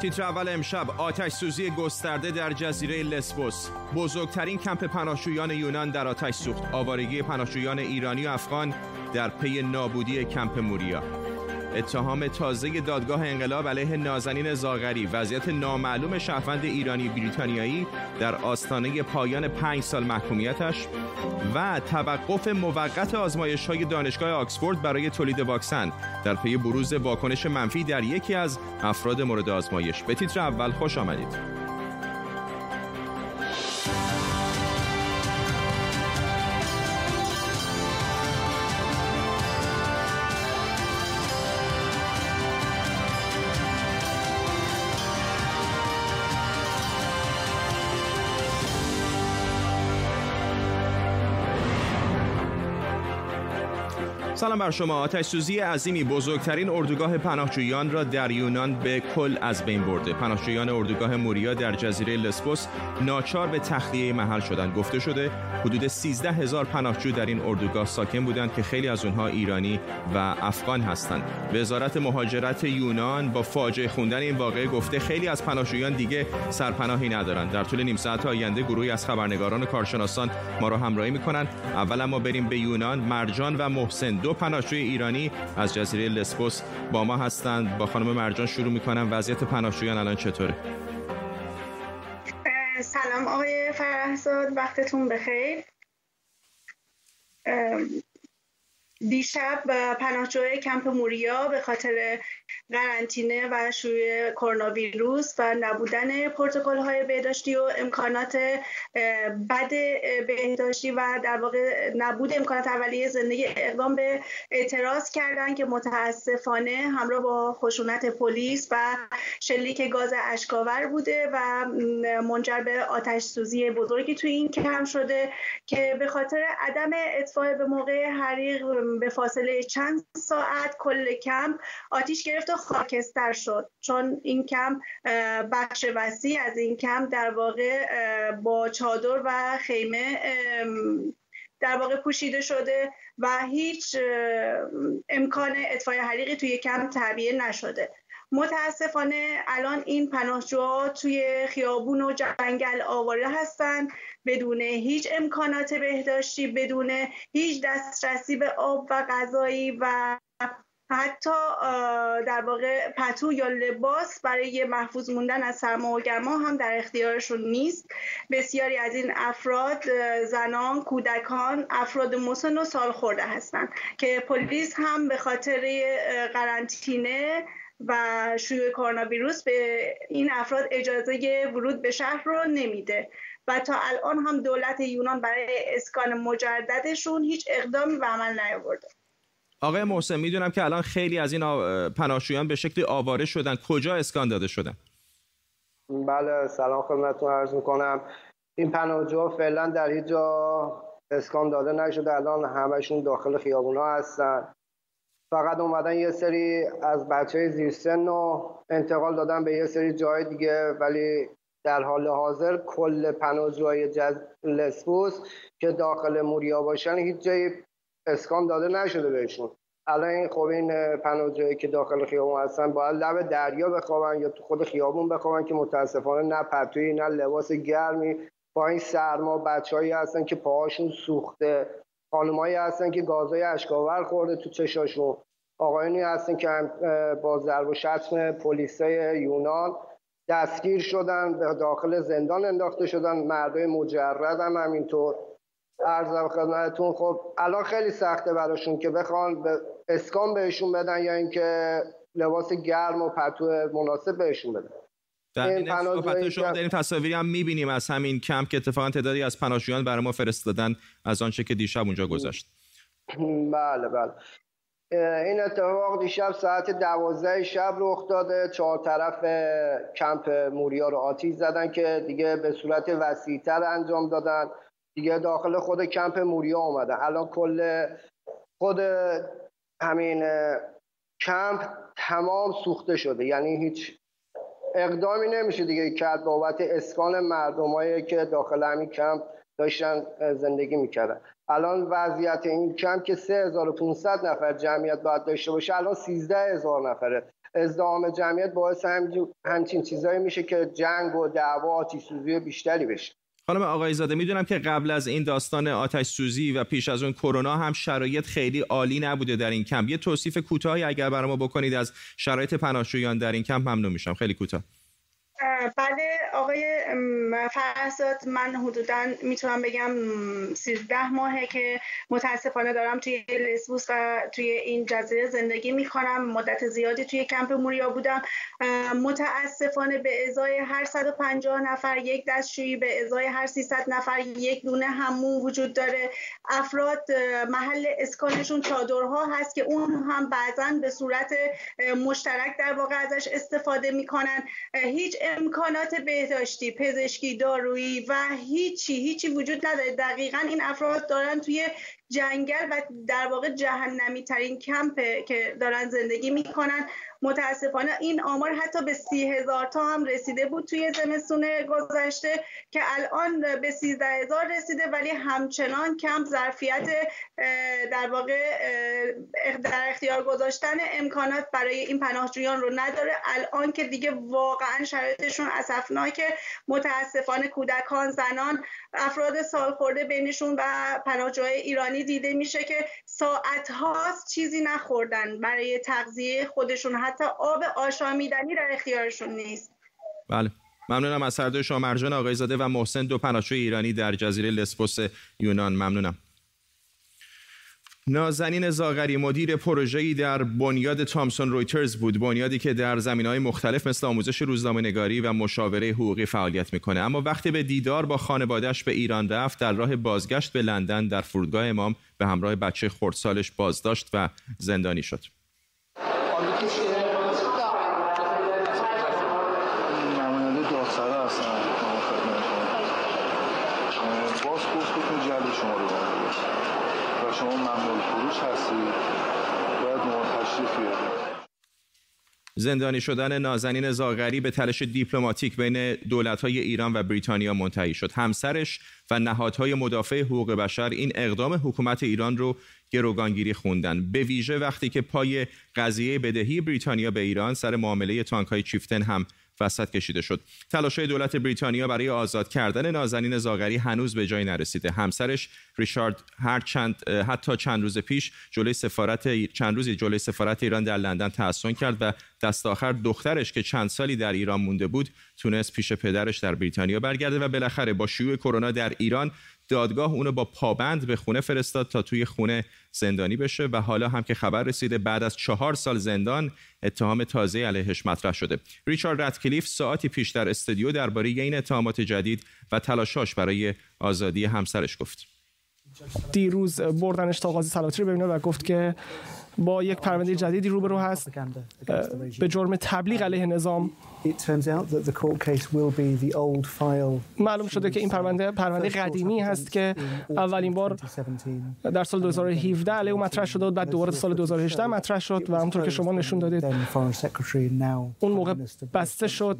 تیتر اول امشب آتش سوزی گسترده در جزیره لسبوس. بزرگترین کمپ پناهجویان یونان در آتش سوخت. آوارگی پناهجویان ایرانی و افغان در پی نابودی کمپ موریا. اتهام تازه دادگاه انقلاب علیه نازنین زاغری وضعیت نامعلوم شهروند ایرانی بریتانیایی در آستانه پایان پنج سال محکومیتش و توقف موقت آزمایش های دانشگاه آکسفورد برای تولید واکسن در پی بروز واکنش منفی در یکی از افراد مورد آزمایش. به تیتر اول خوش آمدید. سلام بر شما. آتش سوزی عظیمی بزرگترین اردوگاه پناهجویان را در یونان به کل از بین برده. پناهجویان اردوگاه موریا در جزیره لسبوس ناچار به تخلیه محل شدند. گفته شده حدود 13 هزار پناهجو در این اردوگاه ساکن بودند که خیلی از اونها ایرانی و افغان هستند. وزارت مهاجرت یونان با فاجعه خوندن این واقعه گفته خیلی از پناهجویان دیگه سرپناهی ندارند. در طول نیم ساعت آینده گروهی از خبرنگاران و کارشناسان ما را همراهی می‌کنند. اول ما بریم به یونان. مرجان و محسن. دو پناهجوی ایرانی از جزیره لسبوس با ما هستند. با خانم مرجان شروع می‌کنم. وضعیت پناهجویان الان چطوره؟ سلام آقای فرهزاد وقتتون بخیر. دیشب پناهجوی کمپ موریا به خاطر قرنطینه و شیوع کرونا ویروس و نبودن پروتکل های بهداشتی و امکانات بد بهداشتی و در واقع نبود امکانات اولیه زندگی اقدام به اعتراض کردن که متاسفانه همراه با خشونت پلیس و شلیک گاز اشکاور بوده و منجر به آتش سوزی بزرگی توی این کم شده که به خاطر عدم اطفاء به موقع حریق به فاصله چند ساعت کل کم آتیش گرفت و خاکستر شد. چون این کم بخش وسیع از این کم در واقع با چادر و خیمه در واقع پوشیده شده و هیچ امکان اطفای حریقی توی کم تعبیه نشده. متاسفانه الان این پناهجوها توی خیابون و جنگل آواره هستند بدون هیچ امکانات بهداشتی بدون هیچ دسترسی به آب و غذایی و حتی در واقع پتو یا لباس برای محفوظ موندن از سرما و گرما هم در اختیارشون نیست. بسیاری از این افراد زنان کودکان افراد مسن و سال خورده هستند که پلیس هم به خاطر قرنطینه و شیوع کرونا ویروس به این افراد اجازه ورود به شهر رو نمیده. و تا الان هم دولت یونان برای اسکان مجددشون هیچ اقدامی به عمل نیاورده. آقای محسن می‌دونم که الان خیلی از این پناهجویان به شکلی آواره شدن. کجا اسکان داده شدن بله سلام خدمتتون عرض می‌کنم. این پناهجوها فعلا در هیچ جا اسکان داده نشده. الان همشون داخل خیابونا هستن. فقط اومدن یه سری از بچه های زیر سن رو انتقال دادن به یه سری جای دیگه ولی در حال حاضر کل پناهجوهای جز لسبوس که داخل موریا باشن هیچ جایی اسکان داده نشده بهشون. الان خب این پناهجوهایی که داخل خیابون هستن باید لب دریا بخوابن یا تو خود خیابون بخوابن که متاسفانه نه پتویی نه لباس گرمی با این سرما بچههایی هستن که پاهاشون سوخته. خانمایی هستن که گازهای اشکاور خورده تو چشاشون. آقایانی هستن که با ضرب و شتم پلیسای یونان دستگیر شدن به داخل زندان انداخته شدن مردای مجرد هم همینطور. ارزم خدمتتون خب الان خیلی سخته براشون که بخوان به اسکان بهشون بدن یا اینکه لباس گرم و پتو مناسب بهشون بدن. در این شما در این تصاویری هم می‌بینیم از همین کمپ که اتفاقا تعدادی از پناهجویان برای ما فرستادن از آنچه که دیشب اونجا گذشت. بله بله. این اتفاق دیشب ساعت دوازده شب رخ داده. چهار طرف کمپ موریا رو آتیش زدن که دیگه به صورت وسیعتر انجام دادن. دیگه داخل خود کمپ موریا اومدن الان کل خود همین کمپ تمام سوخته شده. یعنی هیچ اقدامی نمیشه دیگه کرد بابت اسکان مردمایی که داخل همین کمپ داشتن زندگی می‌کردن. الان وضعیت این کمپ که 3500 نفر جمعیت باید داشته باشه الان 13000 نفره. ازدهام جمعیت باعث همچین چیزایی میشه که جنگ و دعوا سوزی بیشتری بشه. خانم آقای زاده می‌دونم که قبل از این داستان آتش سوزی و پیش از اون کرونا هم شرایط خیلی عالی نبوده در این کمپ. یه توصیف کوتاهی اگر برای ما بکنید از شرایط پناهجویان در این کمپ. ممنون میشم. خیلی کوتاه. بله آقای فرزاد من حدودا می‌تونم بگم 13 ماهه که متاسفانه دارم توی لسبوس و توی این جزیره زندگی می‌کنم. مدت زیادی توی کمپ موریا بودم. متاسفانه به ازای هر 150 نفر یک دستشویی به ازای هر 300 نفر یک دونه همون وجود داره. افراد محل اسکانشون چادرها هست که اون هم بعضا به صورت مشترک در واقع ازش استفاده می‌کنن. هیچ امکانات بهداشتی پزشکی دارویی و هیچی هیچی وجود نداره. دقیقا این افراد دارن توی جنگل و در واقع جهنمی ترین کمپه که دارن زندگی می‌کنن. متاسفانه این آمار حتی به سی هزار تا هم رسیده بود توی زمستون گذشته که الان به سیزده هزار رسیده ولی همچنان کمپ ظرفیت در واقع در اختیار گذاشتن امکانات برای این پناهجویان رو نداره. الان که دیگه واقعا شرایطشون اسفناکه. متاسفانه کودکان زنان افراد سالخورده بینشون و پناهجوهای ایرانی دیده میشه که ساعت هاست چیزی نخوردن برای تغذیه خودشون. حتی آب آشامیدنی در اختیارشون نیست. بله. ممنونم از هر شما مرجان آقای زاده و محسن دو پناهجوی ایرانی در جزیره لسبوس یونان. ممنونم. نازنین زاغری مدیر پروژه‌ای در بنیاد تامسون رویترز بود. بنیادی که در زمینهای مختلف مثل آموزش روزنامه نگاری و مشاوره حقوقی فعالیت می‌کنه. اما وقتی به دیدار با خانوادهش به ایران رفت در راه بازگشت به لندن در فرودگاه امام به همراه بچه خردسالش بازداشت و زندانی شد. زندانی شدن نازنین زاغری به تلش دیپلماتیک بین دولت‌های ایران و بریتانیا منتهی شد. همسرش و نهادهای مدافع حقوق بشر این اقدام حکومت ایران رو گروگانگیری خوندن. به ویژه وقتی که پای قضیه بدهی بریتانیا به ایران سر معامله تانک‌های چیفتن هم وسط کشیده شد. تلاشهای دولت بریتانیا برای آزاد کردن نازنین زاغری هنوز به جای نرسیده. همسرش ریشارد هر چند حتی چند روز پیش جلوی سفارت چند روزی جلوی سفارت ایران در لندن تحسن کرد و دست آخر دخترش که چند سالی در ایران مونده بود تونست پیش پدرش در بریتانیا برگرده و بالاخره با شیوع کرونا در ایران دادگاه اونو با پابند به خونه فرستاد تا توی خونه زندانی بشه و حالا هم که خبر رسیده بعد از چهار سال زندان اتهام تازه علیهش مطرح شده. ریچارد رتکلیف ساعتی پیش در استودیو درباره این اتهامات جدید و تلاشاش برای آزادی همسرش گفت. دیروز بردنش تا قاضی سلاطری ببینه و گفت که با یک پرونده جدیدی روبرو هست. به جرم تبلیغ علیه نظام. معلوم شده که این پرونده پرونده قدیمی هست که اولین بار در سال 2017 علیه او مطرح شده و بعد دوباره سال 2018 مطرح شد و همونطور که شما نشون دادید اون موقع بسته شد.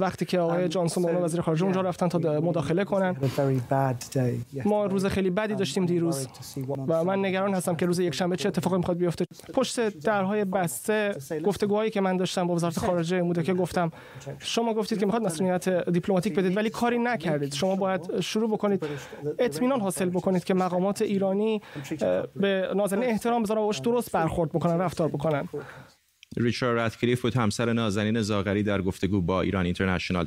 وقتی که آقای جانسون و وزیر خارجه اونجا رفتن تا مداخله کنن. ما روز خیلی بدی داشتیم دیروز. و من نگران هستم که روز یک شنبه چه اتفاقی می‌خواد بیفته. پشت درهای بسته گفتگوهایی که من داشتم با وزارت خارجه بوده که گفتم شما گفتید که می‌خواد مسئولیت دیپلماتیک بدید ولی کاری نکردید. شما باید شروع بکنید اطمینان حاصل بکنید که مقامات ایرانی به نازنین احترام بذارن و درست برخورد بکنن رفتار بکنن. ریچارد راتکلیف بود همسر نازنین زاغری در گفتگو با ایران اینترنشنال.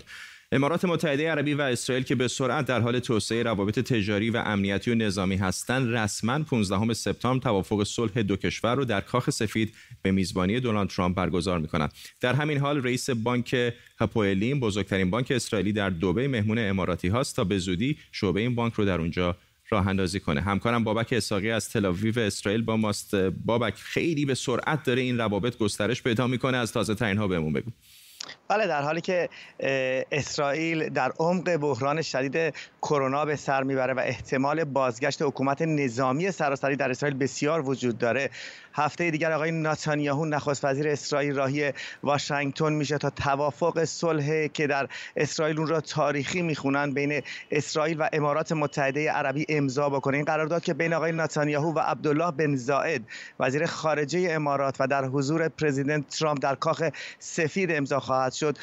امارات متحده عربی و اسرائیل که به سرعت در حال توسعه روابط تجاری و امنیتی و نظامی هستند رسما 15 سپتامبر توافق صلح دو کشور رو در کاخ سفید به میزبانی دونالد ترامپ برگزار می‌کنند. در همین حال رئیس بانک هپوئلین بزرگترین بانک اسرائیلی در دبی مهمون اماراتی هاست تا به زودی شعبه این بانک رو در اونجا راه اندازی کنه. همکارم بابک اساقی از تلاویو اسرائیل با ماست. بابک خیلی به سرعت داره این روابط گسترش پیدا می‌کنه. از تازه ترین بهمون بگو. بله در حالی که اسرائیل در عمق بحران شدید کرونا به سر می‌بره و احتمال بازگشت حکومت نظامی سراسری در اسرائیل بسیار وجود داره. هفته دیگر آقای ناتانیاهو نخست وزیر اسرائیل راهی واشنگتن میشه تا توافق صلح که در اسرائیل اون را تاریخی می‌خونن بین اسرائیل و امارات متحده عربی امضا بکنه. این قرارداد که بین آقای ناتانیاهو و عبدالله بن زائد وزیر خارجه امارات و در حضور پرزیدنت ترامپ در کاخ سفید امضا خواهد شد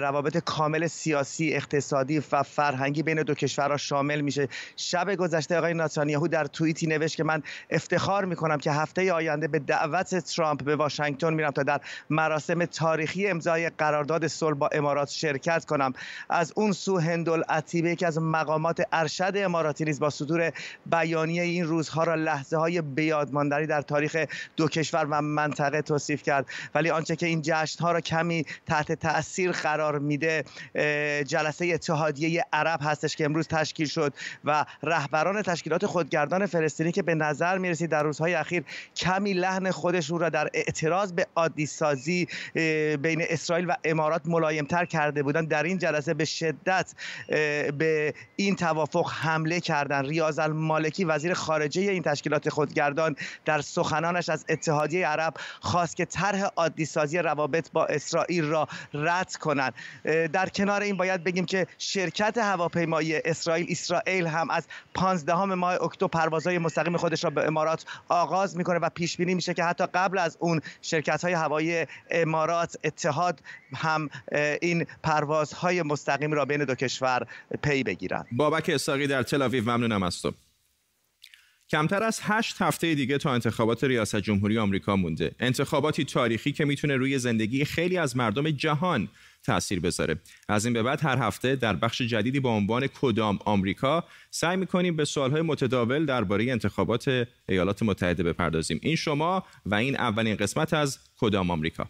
روابط کامل سیاسی اقتصادی و فرهنگی بین دو کشورها شامل میشه. شب گذشته آقای ناتانیاهو در توییتی نوشت که من افتخار می‌کنم که هفته آینده به دعوت ترامپ به واشنگتن میرم تا در مراسم تاریخی امضای قرارداد صلح با امارات شرکت کنم. از اون سو هندالعتیبه یکی از مقامات ارشد اماراتی نیز با صدور بیانیه این روزها را لحظه های بیادماندنی در تاریخ دو کشور و منطقه توصیف کرد. ولی آنچه که این جشن ها را کمی تحت تاثیر قرار میده جلسه اتحادیه عرب هستش که امروز تشکیل شد و رهبران تشکیلات خودگردان فلسطینی که به نظر می‌رسید در روزهای اخیر کمی لحن خودشون را در اعتراض به عادی سازی بین اسرائیل و امارات ملایمتر کرده بودند در این جلسه به شدت به این توافق حمله کردند ریاض المالکی وزیر خارجه این تشکیلات خودگردان در سخنانش از اتحادیه عرب خواست که طرح عادی سازی روابط با اسرائیل را رد کنند. در کنار این باید بگیم که شرکت هواپیمایی اسرائیل اسرائیل هم از 15 ماه اکتبر پروازهای مستقیم خودش را به امارات آغاز می‌کنه و پیش بینی میشه که حتی قبل از اون شرکت های هوایی امارات اتحاد هم این پروازهای مستقیم را بین دو کشور پی بگیرند. بابک اساقی در تل ممنونم از تو. کمتر از هشت هفته دیگه تا انتخابات ریاست جمهوری آمریکا مونده. انتخاباتی تاریخی که می‌تونه روی زندگی خیلی از مردم جهان تاثیر بذاره. از این به بعد هر هفته در بخش جدیدی با عنوان کدام آمریکا سعی می‌کنیم به سوالهای متداول درباره انتخابات ایالات متحده بپردازیم. این شما و این اولین قسمت از کدام آمریکا.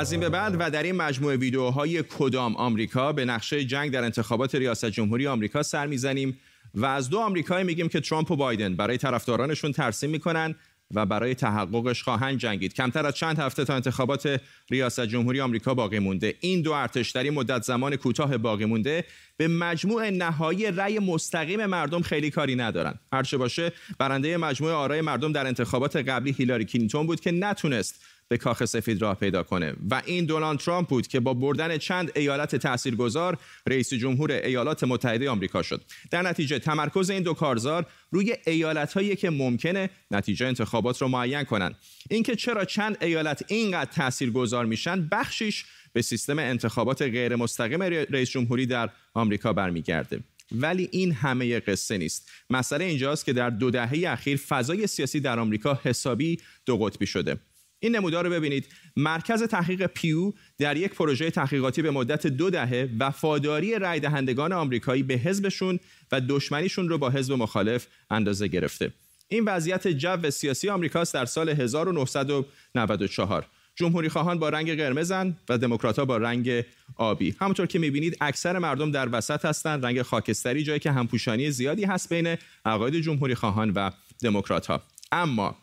از این به بعد و در این مجموعه ویدیوهای کدام آمریکا به نقشه جنگ در انتخابات ریاست جمهوری آمریکا سر می‌زنیم و از دو آمریکایی میگیم که ترامپ و بایدن برای طرفدارانشون ترسیم می‌کنن و برای تحققش خواهند جنگید. کمتر از چند هفته تا انتخابات ریاست جمهوری آمریکا باقی مونده. این دو ارتش در این مدت زمان کوتاه باقی مونده. به مجموع نهایی رأی مستقیم مردم خیلی کاری ندارن. هرچه باشه برنده مجموع آرای مردم در انتخابات قبلی هیلاری کلینتون بود که نتونست به کاخ سفید راه پیدا کنه. و این دونالد ترامپ بود که با بردن چند ایالت تاثیرگذار رئیس جمهور ایالات متحده آمریکا شد. در نتیجه تمرکز این دو کارزار روی ایالت هایی که ممکنه نتیجه انتخابات رو معین کنند اینکه چرا چند ایالت اینقدر تاثیرگذار میشن بخشیش به سیستم انتخابات غیر مستقیم رئیس جمهوری در آمریکا برمیگرده. ولی این همه قصه نیست. مسئله اینجاست که در دو دهه اخیر فضای سیاسی در آمریکا حسابی دو قطبی شده. این نمودار رو ببینید. مرکز تحقیق پیو در یک پروژه تحقیقاتی به مدت دو دهه وفاداری رای دهندگان آمریکایی به حزبشون و دشمنیشون رو با حزب مخالف اندازه گرفته. این وضعیت جو سیاسی آمریکاست در سال 1994 جمهوری خواهان با رنگ قرمزن و دموکرات با رنگ آبی. همونطور که می‌بینید اکثر مردم در وسط هستند رنگ خاکستری جایی که همپوشانی زیادی هست بین عقاید جمهوری خواهان و دموکرات اما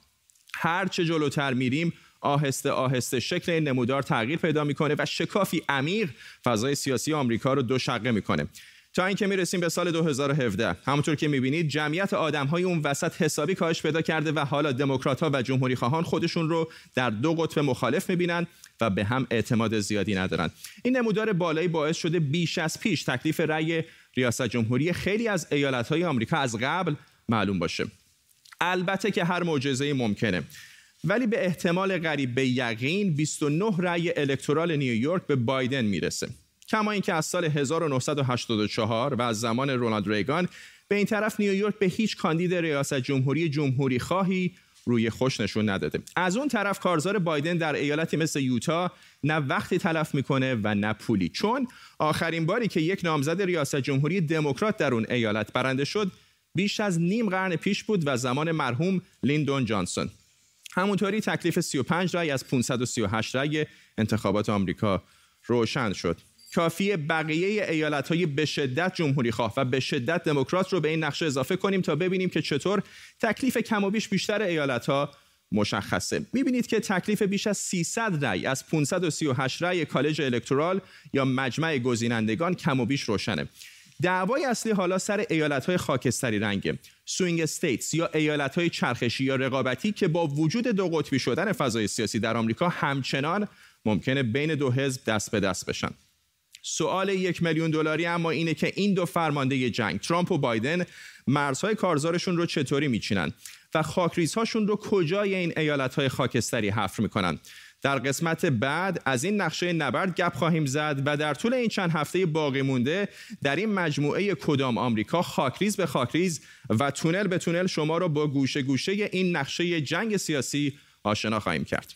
هر چه جلوتر میریم آهسته آهسته شکل این نمودار تغییر پیدا می‌کنه و شکافی عمیق فضای سیاسی آمریکا رو دو شقه می‌کنه. تا اینکه می‌رسیم به سال 2017 همونطور که می‌بینید جمعیت آدم های اون وسط حسابی کاهش پیدا کرده و حالا دموکرات ها و جمهوری خواهان خودشون رو در دو قطب مخالف می‌بینن و به هم اعتماد زیادی ندارن. این نمودار بالایی باعث شده بیش از پیش تکلیف رأی ریاست جمهوری خیلی از ایالت های آمریکا از قبل معلوم باشه. البته که هر معجزه ممکنه. ولی به احتمال قریب به یقین 29 رأی الکترال نیویورک به بایدن می‌رسه. کما اینکه از سال 1984 و از زمان رونالد ریگان به این طرف نیویورک به هیچ کاندید ریاست جمهوری جمهوری خواهی روی خوش نشون نداده. از اون طرف کارزار بایدن در ایالتی مثل یوتا نه وقتی تلف می‌کنه و نه پولی. چون آخرین باری که یک نامزد ریاست جمهوری دموکرات در اون ایالت برنده شد بیش از نیم قرن پیش بود و زمان مرحوم لیندون جانسون. همونطوری تکلیف 35 رای از 538 رای انتخابات آمریکا روشن شد. کافی بقیه ایالت های به شدت جمهوری خواه و به شدت دموکرات رو به این نقشه اضافه کنیم تا ببینیم که چطور تکلیف کم و بیش بیشتر ایالت ها مشخصه. می‌بینید که تکلیف بیش از 300 رای از 538 رای کالج الکترال یا مجمع گزینندگان کم و بیش روشنه. دعوای اصلی حالا سر ایالت‌های خاکستری رنگه. swing states یا ایالت‌های چرخشی یا رقابتی که با وجود دو قطبی شدن فضای سیاسی در آمریکا همچنان ممکنه بین دو حزب دست به دست بشن. سوال یک میلیون دلاری اما اینه که این دو فرمانده جنگ ترامپ و بایدن مرزهای کارزارشون رو چطوری میچینن؟ و خاکریزهاشون رو کجای این ایالت‌های خاکستری حفر می‌کنن؟ در قسمت بعد از این نقشه نبرد گپ خواهیم زد و در طول این چند هفته باقی مونده در این مجموعه کدام آمریکا خاکریز به خاکریز و تونل به تونل شما را با گوشه گوشه این نقشه جنگ سیاسی آشنا خواهیم کرد.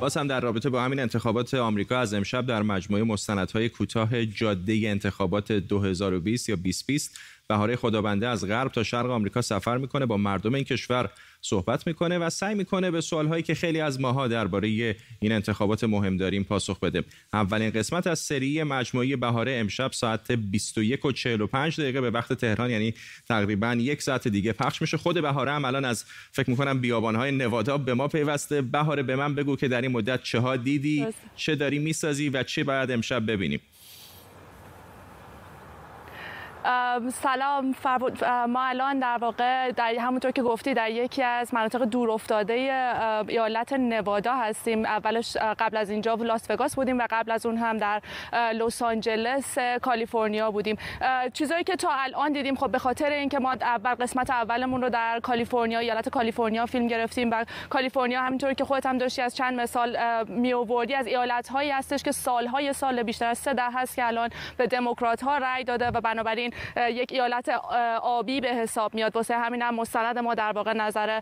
باز هم در رابطه با همین انتخابات آمریکا از امشب در مجموعه مستندهای کوتاه جاده انتخابات 2020 یا 2020 بهاره خدابنده از غرب تا شرق آمریکا سفر می‌کنه با مردم این کشور صحبت می‌کنه و سعی می‌کنه به سوالهایی که خیلی از ماها درباره این انتخابات مهم داریم پاسخ بده. اولین قسمت از سری مجموعه بهاره امشب ساعت 21 و 45 دقیقه به وقت تهران یعنی تقریبا یک ساعت دیگه پخش میشه. خود بهاره هم الان از فکر می‌کنم بیابانهای نوادا به ما پیوسته. بهاره به من بگو که در این مدت چه ها دیدی چه داری می‌سازی و چه باید امشب ببینیم. سلام ما الان در واقع در همونطور که گفتی در یکی از مناطق دور افتاده ایالت نوادا هستیم. اولش قبل از اینجا لاس وگاس بودیم و قبل از اون هم در لس آنجلس کالیفرنیا بودیم. چیزایی که تا الان دیدیم خب به خاطر اینکه ما اول قسمت اولمون رو در کالیفرنیا ایالت کالیفرنیا فیلم گرفتیم و کالیفرنیا همینطور که خودت هم داشتی از چند مثال می آوردی از ایالت هایی هستش که سالهای سال بیشتر از سه ده هست که الان به دموکرات ها رأی داده و بنابراین یک ایالت آبی به حساب میاد. واسه همین هم مستند ما در واقع نظر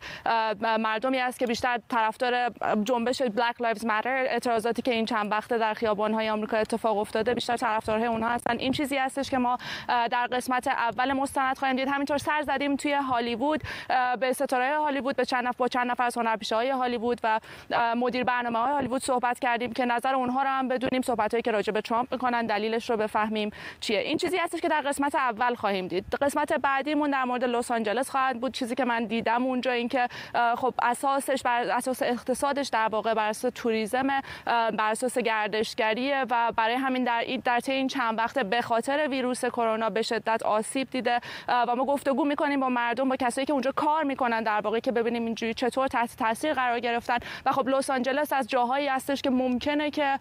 مردمی است که بیشتر طرفدار جنبش Black Lives Matter اعتراضاتی که این چند وقته در های آمریکا اتفاق افتاده بیشتر طرفدارهای اونها هستن. این چیزی هستش که ما در قسمت اول مستند خواهیم دید. همینطور سر زدیم توی هالیوود به ستاره هالیوود به چند نفر با چند نفر از هنرپیشه های هالیوود و مدیر برنامه های هالیوود صحبت کردیم که نظر اونها رو هم بدونیم. صحبت که راجع به ترامپ می‌کنن دلیلش رو بفهمیم چیه. این چیزی هستش که در قسمت اول خواهیم دید. قسمت بعدیمون در مورد لس آنجلس خواهد بود. چیزی که من دیدم اونجا اینکه خب اساسش بر اساس اقتصادش در واقع بر اساس توریسم بر اساس گردشگریه و برای همین در این در این چند وقت به خاطر ویروس کرونا به شدت آسیب دیده. و ما گفتگو می‌کنیم با مردم با کسایی که اونجا کار می‌کنن در واقع که ببینیم اینجوری چطور تحت تاثیر قرار گرفتن. و خب لس آنجلس از جاهایی هستش که ممکنه که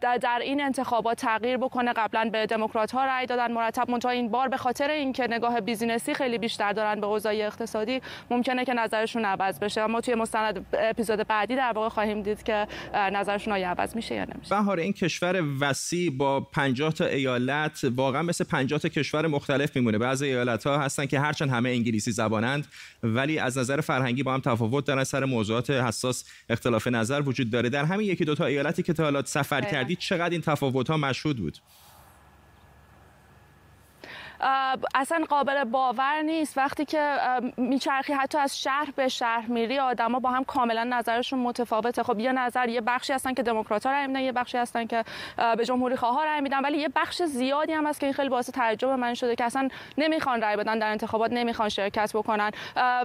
در این انتخابات تغییر بکنه. قبلا به دموکرات ها رأی دادن مرتب منتها این بار به خاطر اینکه نگاه بیزینسی خیلی بیشتر دارن به اوضاع اقتصادی ممکنه که نظرشون عوض بشه. اما توی مستند اپیزود بعدی در واقع خواهیم دید که نظرشون آیا عوض میشه یا نمیشه. بهار این کشور وسیع با 50 تا ایالت واقعا مثل 50 تا کشور مختلف میمونه. بعضی ایالت ها هستن که هرچند همه انگلیسی زبانند ولی از نظر فرهنگی با هم تفاوت دارن. سر موضوعات حساس اختلاف نظر وجود داره. در همین یکی دو تا ایالتی که تا حالا سفر کردید چقدر این تفاوت ها مشهود بود؟ اصلا قابل باور نیست. وقتی که میچرخی حتی از شهر به شهر میری آدما با هم کاملا نظرشون متفاوته. خب یه نظر یه بخشی هستن که دموکرات رای میدن یه بخشی هستن که به جمهوری خواه رای میدن. ولی یه بخش زیادی هم هست که این خیلی باعث تعجب من شده که اصلا نمی‌خوان رای بدن در انتخابات نمی‌خوان شرکت بکنن.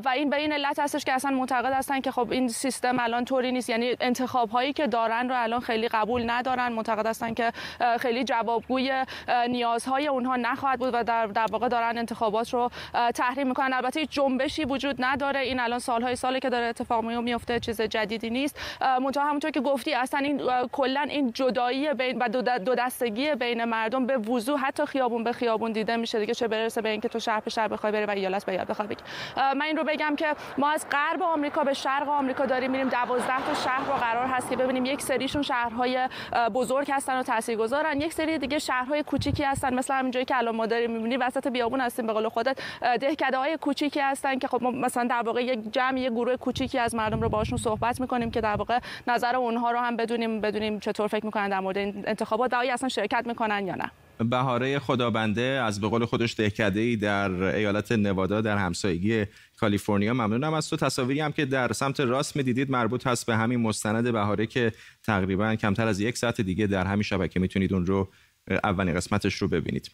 و این به این علت هستش که اصلا معتقد هستن که خب این سیستم الان طوری نیست. یعنی انتخاب هایی که دارن رو الان خیلی قبول ندارن. معتقد هستن که خیلی جوابگوی نیازهای اونها نخواهد بود و در در واقع دارن انتخابات رو تحریم می‌کنن. البته جنبشی وجود نداره. این الان سالهای سالی که داره اتفاق میفته چیز جدیدی نیست. منتها همونطور که گفتی اصلا این کلا این جدایی بین و دو دستگی بین مردم به وضوح حتی خیابون به خیابون دیده میشه دیگه. چه برسه به اینکه تو شهر به شهر بخوای بری و ایالت به ایالت بخوای بگی. من این رو بگم که ما از غرب آمریکا به شرق آمریکا داریم میریم. 12 تا شهر رو قرار هست که ببینیم. یک سریشون شهرهای بزرگ هستن و تاثیرگذارن. یک سری دیگه شهرهای کوچیکی هستن. مثل همین جایی که الان ما داریم می‌بینیم وسط بیابون هستیم به قول خودت. دهکده های کوچیکی هستن که خب مثلا در واقع یک جمع یک گروه کوچیکی از مردم رو باشون صحبت می‌کنیم که در واقع نظر اونها رو هم بدونیم بدونیم چطور فکر می‌کنن در مورد این انتخابات و اصلا شرکت می‌کنن یا نه. بهاره خدابنده از به قول خودش دهکده ای در ایالت نوادا در همسایگی کالیفرنیا. ممنونم از تو. تصاویری هم که در سمت راست می‌دیدید مربوط هست به همین مستند بهاره که تقریبا کمتر از یک ساعت دیگه در همین شبکه می‌تونید اون رو اولین قسمتش رو ببینید.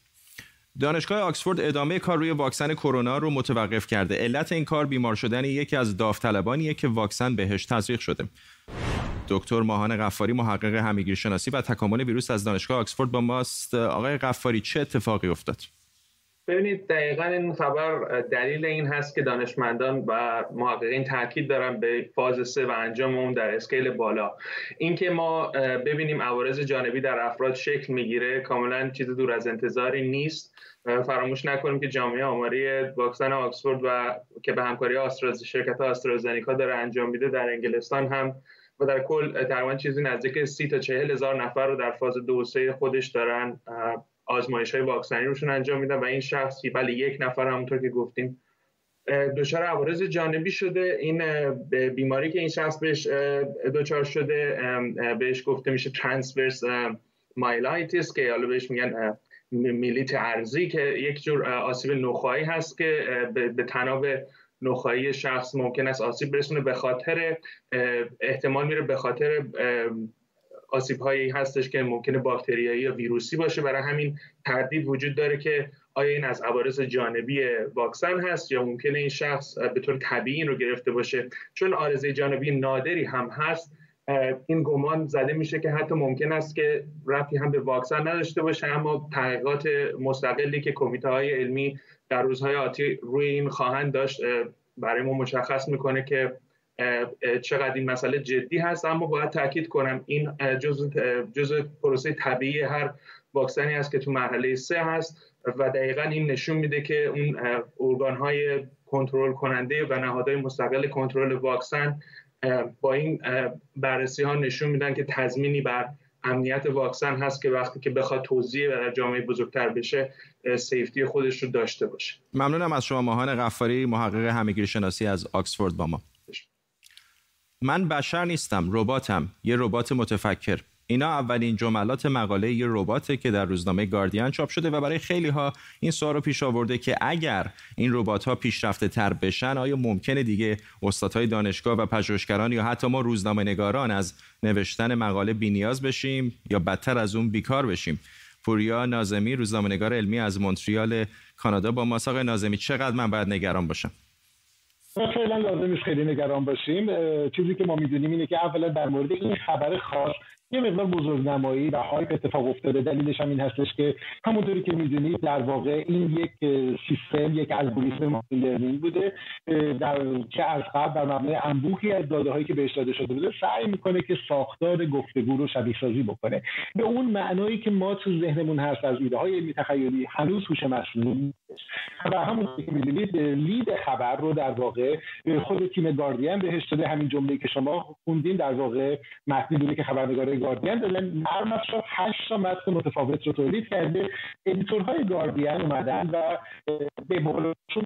دانشگاه آکسفورد ادامه کار روی واکسن کرونا رو متوقف کرده. علت این کار بیمار شدن یکی از داوطلبانیه که واکسن بهش تزریق شده. دکتر ماهان قفاری محقق همگیرشناسی و تکامل ویروس از دانشگاه آکسفورد با ماست آقای قفاری چه اتفاقی افتاد ببینید دقیقا این خبر دلیل این هست که دانشمندان و محققین تاکید دارن به فاز سه و انجام اون در اسکیل بالا. اینکه ما ببینیم عوارض جانبی در افراد شکل می‌گیره کاملا چیز دور از انتظاری نیست. فراموش نکنیم که جامعه آماری واکسن آکسفورد و که به همکاری آسترا شرکت آسترازنکا داره انجام میده در انگلستان هم و در کل تقریبا چیزی نزدیک سی تا چهل هزار نفر رو در فاز دو سه خودش دارن آزمایش های واکسنی روشون انجام میدن و این شخص ولی یک نفر همونطور که گفتیم. دچار عوارض جانبی شده. این بیماری که این شخص بهش دچار شده بهش گفته میشه transverse myelitis که حالا بهش میگن میلیت ارزی که یک جور آسیب نخواهی هست که به تناب نخواهی شخص ممکن است آسیب برسونه. به خاطر احتمال میره به خاطر آسیب هایی هستش که ممکنه باکتریایی یا ویروسی باشه. برای همین تردید وجود داره که آیا این از عوارض جانبی واکسن هست یا ممکنه این شخص به طور طبیعی این رو گرفته باشه؟ چون آرزه جانبی نادری هم هست این گمان زده میشه که حتی ممکن است که رفتی هم به واکسن نداشته باشه اما تحقیقات مستقلی که کمیته های علمی در روزهای آتی روی این خواهند داشت برای ما مشخص می‌کنه که چقدر این مسئله جدی هست اما باید تاکید کنم این جز جز پروسه طبیعی هر واکسنی است که تو مرحله سه هست و دقیقا این نشون میده که اون ارگان های کنترل کننده و نهادهای مستقل کنترل واکسن با این بررسی ها نشون میدن که تضمینی بر امنیت واکسن هست که وقتی که بخواد توضیح در جامعه بزرگتر بشه سیفتی خودش رو داشته باشه. ممنونم از شما ماهان غفاری محقق همگیر شناسی از آکسفورد با ما. من بشر نیستم رباتم. یه ربات متفکر. اینا اولین جملات مقاله یه رباته که در روزنامه گاردین چاپ شده و برای خیلی ها این سوال رو پیش آورده که اگر این ربات ها پیشرفته تر بشن آیا ممکنه دیگه استادهای دانشگاه و پژوهشگران یا حتی ما روزنامه نگاران از نوشتن مقاله بینیاز بشیم یا بدتر از اون بیکار بشیم؟ پوریا نازمی روزنامه نگار علمی از مونتریال کانادا با ماساق نازمی چقدر من باید نگران باشم؟ فعلا لازم نیست خیلی نگران باشیم. چیزی که ما می‌دونیم اینه که اولا در مورد این خبر خاص یه مقدار بزرگنمایی و هایپ اتفاق افتاده. دلیلش هم این هستش که همونطوری که می‌دونید در واقع این یک سیستم یک الگوریتم ماشین لرنینگ بوده در که از قبل بر مبنای انبوهی از داده هایی که بهش داده شده بوده سعی می‌کنه که ساختار گفتگو رو شبیه سازی بکنه. به اون معنایی که ما تو ذهنمون هست از ایده های علمی تخیلی هنوز هوش مصنوعی و همون که می‌دونید لید خبر رو در واقع خود تیم گاردین بهش داده. همین جمله که شما خوندین در واقع متنی بوده که خبرنگار گاردین دادن نرم افزار 8 تا متن متفاوت رو تولید کرده. editor های گاردین اومدن و به قولشون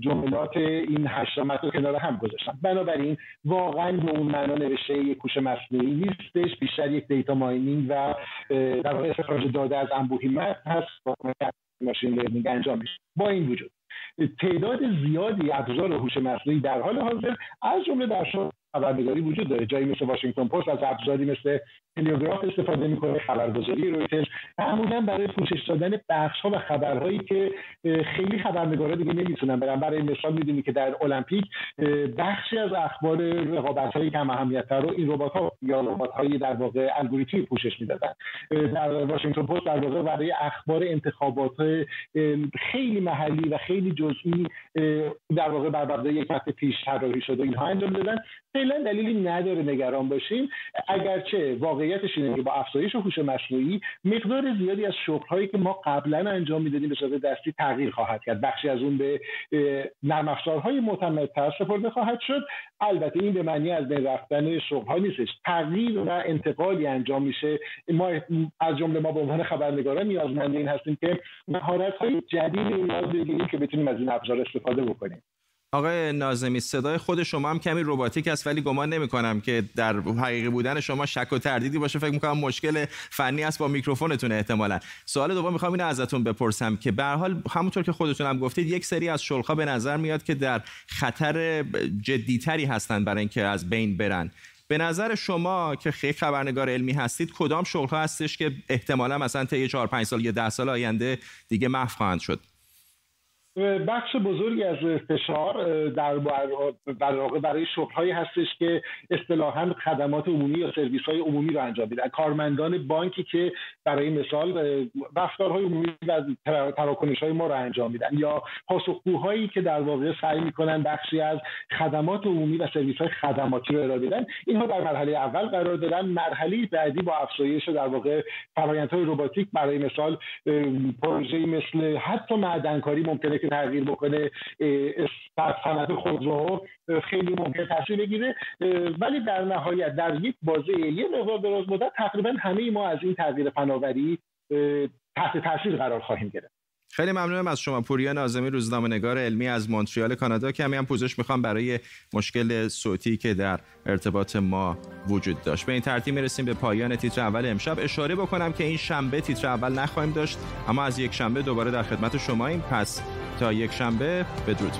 جملات این هشت متن کنار هم گذاشتن. بنابراین واقعا به اون معنا نوشته یک هوش مصنوعی نیستش بیشتر یک data mining و در واقع استخراج داده از انبوهی متن هست. machine learning انجام میشه. با این وجود تعداد زیادی ابزار هوش مصنوعی در حال حاضر از جمله در خبرنگاری وجود داره. جایی مثل واشنگتن پست از ابزاری مثل هلیوگراف استفاده می‌کنه خبرگزاری رویترز. معمولا برای پوشش دادن بخش ها و خبرهایی که خیلی خبرنگارا دیگه نمی‌تونن برن. برای مثال می‌دونی که در المپیک بخشی از اخبار رقابت های کم اهمیت رو این ربات ها یا ربات های در واقع الگوریتمی پوشش می‌دادن. در واشنگتن پست در واقع برای اخبار انتخابات خیلی محلی و خیلی جزئی در واقع بر یک متن پیش طراحی شده اینها انجام دادن فعلا دلیلی نداره نگران باشیم. اگرچه واقعیتش اینه که با افزایش هوش مصنوعی مقدار زیادی از شغلهایی که ما قبلا انجام می‌دادیم به صورت دستی تغییر خواهد کرد. بخشی از اون به نرم افزارهای معتمدتر سپرده خواهد شد. البته این به معنی از بین رفتن شغلها نیستش. تغییر و انتقالی انجام میشه. ما از جمله ما به عنوان خبرنگاران نیازمند این هستیم که مهارت‌های جدید نیاز بگیریم که بتونیم از این ابزار استفاده بکنیم. آقای نازمی صدای خود شما هم کمی رباتیک است ولی گمان نمی کنم که در حقیقی بودن شما شک و تردیدی باشه. فکر می‌کنم مشکل فنی است با میکروفونتون احتمالا. سوال دوم می‌خوام اینو ازتون بپرسم که به حال همونطور که خودتون هم گفتید یک سری از شلخا به نظر میاد که در خطر جدیتری هستند برای اینکه از بین برن. به نظر شما که خیلی خبرنگار علمی هستید کدام شغلها هستش که احتمالا مثلا طی 4 5 سال یا 10 سال آینده دیگه محو خواهند شد؟ بخش بزرگی از فشار در واقع برای شغلهایی هستش که اصطلاحا خدمات عمومی یا سرویس های عمومی رو انجام میدن. کارمندان بانکی که برای مثال رفتارهای عمومی و تراکنش های ما رو انجام میدن. یا پاسخگوهایی که در واقع سعی می‌کنن بخشی از خدمات عمومی و سرویس های خدماتی رو ارائه بدن اینها در مرحله اول قرار دارن مرحله بعدی با افزایش در واقع فرآیندهای رباتیک برای مثال پروژه مثل حتی معدنکاری ممکنه که تغییر بکنه صنعت خودرو خیلی ممکن تاثیر بگیره ولی در نهایت در یک بازه یه مقدار دراز مدت تقریبا همه ما از این تغییر فناوری تحت تاثیر قرار خواهیم گرفت. خیلی ممنونم از شما پوریا نازمی روزنامه نگار علمی از مونتریال کانادا که هم پوزش می‌خوام برای مشکل صوتی که در ارتباط ما وجود داشت. به این ترتیب می‌رسیم به پایان تیتر اول امشب. اشاره بکنم که این شنبه تیتر اول نخواهیم داشت اما از یک شنبه دوباره در خدمت شماییم. پس تا یک شنبه. بدرود.